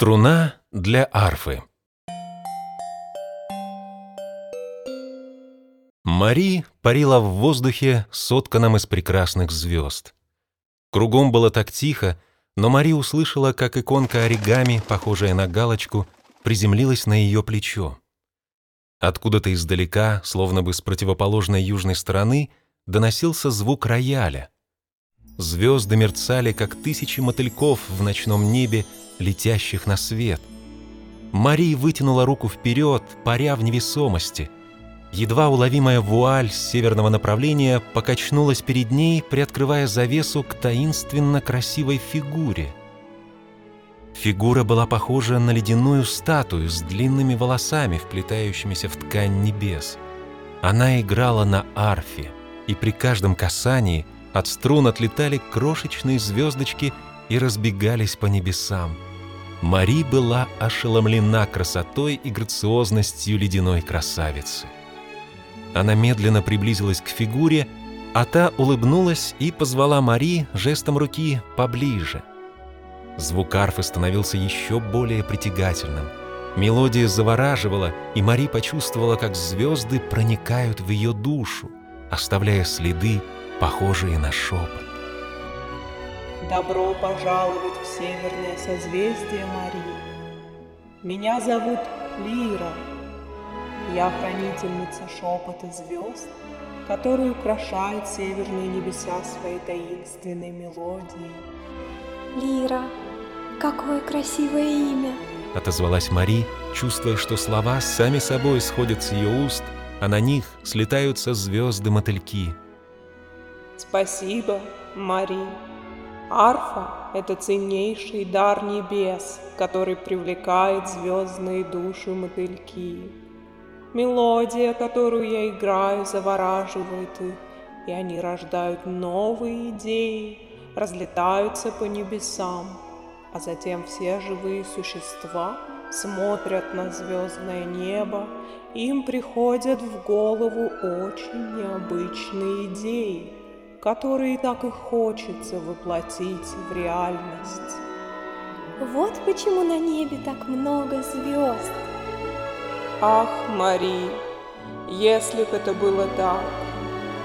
Струна для арфы. Мари парила в воздухе, сотканном из прекрасных звезд. Кругом было так тихо, но Мари услышала, как иконка оригами, похожая на галочку, приземлилась на ее плечо. Откуда-то издалека, словно бы с противоположной южной стороны, доносился звук рояля. Звезды мерцали, как тысячи мотыльков в ночном небе, летящих на свет. Мари вытянула руку вперед, паря в невесомости. Едва уловимая вуаль с северного направления покачнулась перед ней, приоткрывая завесу к таинственно красивой фигуре. Фигура была похожа на ледяную статую с длинными волосами, вплетающимися в ткань небес. Она играла на арфе, и при каждом касании от струн отлетали крошечные звездочки и разбегались по небесам. Мари была ошеломлена красотой и грациозностью ледяной красавицы. Она медленно приблизилась к фигуре, а та улыбнулась и позвала Мари жестом руки поближе. Звук арфы становился еще более притягательным. Мелодия завораживала, и Мари почувствовала, как звезды проникают в ее душу, оставляя следы, похожие на шепот. Добро пожаловать в северное созвездие Марии. Меня зовут Лира. Я хранительница шепота звезд, который украшает северные небеса своей таинственной мелодией. Лира, какое красивое имя! Отозвалась Мари, чувствуя, что слова сами собой сходят с ее уст, а на них слетаются звезды-мотыльки. Спасибо, Мари. Арфа — это ценнейший дар небес, который привлекает звездные души мотыльки. Мелодия, которую я играю, завораживает их, и они рождают новые идеи, разлетаются по небесам, а затем все живые существа смотрят на звездное небо, им приходят в голову очень необычные идеи которые так и хочется воплотить в реальность. Вот почему на небе так много звезд. Ах, Мари, если бы это было так,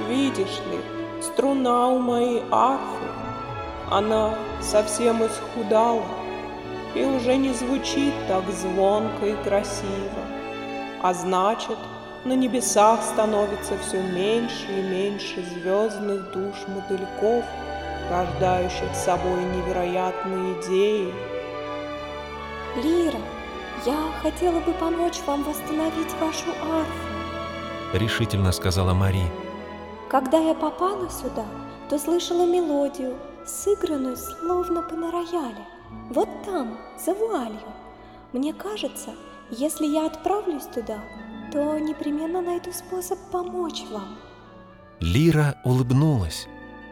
видишь ли, струна у моей арфы, она совсем исхудала и уже не звучит так звонко и красиво, а значит, на небесах становится все меньше и меньше звездных душ мотыльков, рождающих собой невероятные идеи. Лира, я хотела бы помочь вам восстановить вашу арфу. Решительно сказала Мари. Когда я попала сюда, то слышала мелодию, сыгранную словно бы на рояле. Вот там, за вуалью. Мне кажется, если я отправлюсь туда, то непременно найду способ помочь вам. Лира улыбнулась.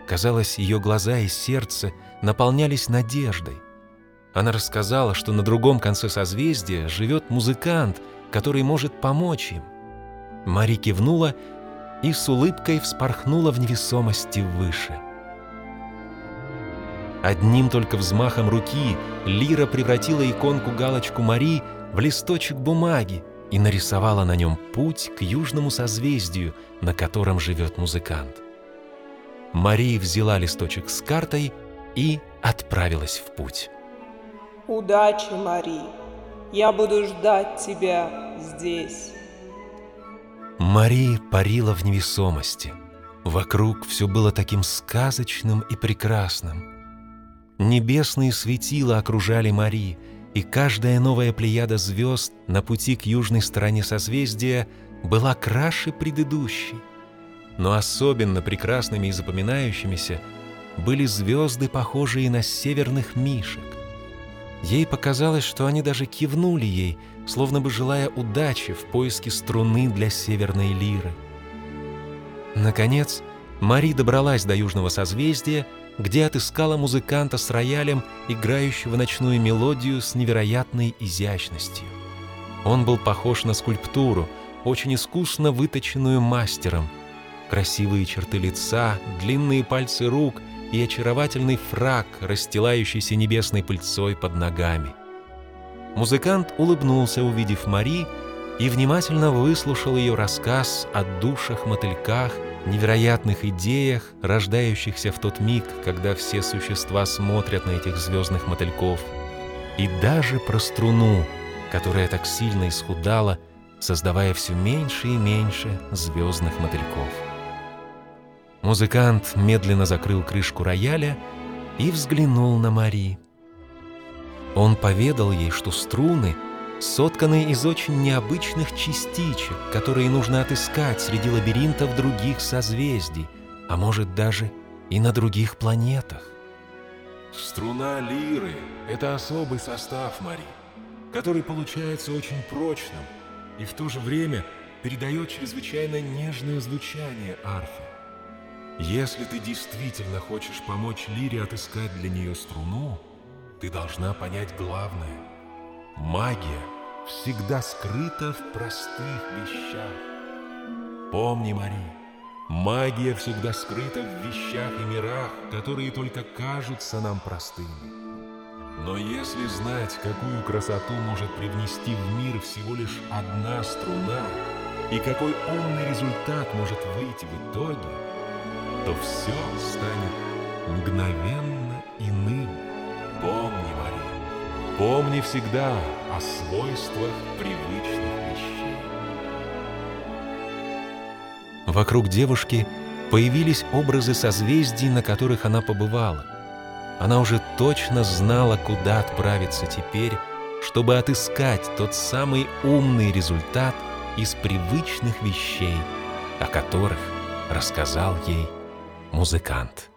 Казалось, ее глаза и сердце наполнялись надеждой. Она рассказала, что на другом конце созвездия живет музыкант, который может помочь им. Мари кивнула и с улыбкой вспорхнула в невесомости выше. Одним только взмахом руки Лира превратила иконку-галочку Мари в листочек бумаги, и нарисовала на нем путь к южному созвездию, на котором живет музыкант. Мария взяла листочек с картой и отправилась в путь. Удачи, Мари! Я буду ждать тебя здесь. Мария парила в невесомости. Вокруг все было таким сказочным и прекрасным. Небесные светила окружали Марии, и каждая новая плеяда звезд на пути к южной стороне созвездия была краше предыдущей. Но особенно прекрасными и запоминающимися были звезды, похожие на северных мишек. Ей показалось, что они даже кивнули ей, словно бы желая удачи в поиске струны для северной лиры. Наконец, Мари добралась до южного созвездия где отыскала музыканта с роялем, играющего ночную мелодию с невероятной изящностью. Он был похож на скульптуру, очень искусно выточенную мастером. Красивые черты лица, длинные пальцы рук и очаровательный фраг, расстилающийся небесной пыльцой под ногами. Музыкант улыбнулся, увидев Мари, и внимательно выслушал ее рассказ о душах-мотыльках, невероятных идеях, рождающихся в тот миг, когда все существа смотрят на этих звездных мотыльков, и даже про струну, которая так сильно исхудала, создавая все меньше и меньше звездных мотыльков. Музыкант медленно закрыл крышку рояля и взглянул на Мари. Он поведал ей, что струны сотканы из очень необычных частичек, которые нужно отыскать среди лабиринтов других созвездий, а может даже и на других планетах. Струна лиры — это особый состав, Мари, который получается очень прочным и в то же время передает чрезвычайно нежное звучание арфы. Если ты действительно хочешь помочь лире отыскать для нее струну, ты должна понять главное. Магия всегда скрыта в простых вещах. Помни, Мари, магия всегда скрыта в вещах и мирах, которые только кажутся нам простыми. Но если знать, какую красоту может привнести в мир всего лишь одна струна, и какой умный результат может выйти в итоге, то все станет мгновенно иным. Помни, всегда о свойствах привычных вещей. Вокруг девушки появились образы созвездий, на которых она побывала. Она уже точно знала, куда отправиться теперь, чтобы отыскать тот самый умный результат из привычных вещей, о которых рассказал ей музыкант.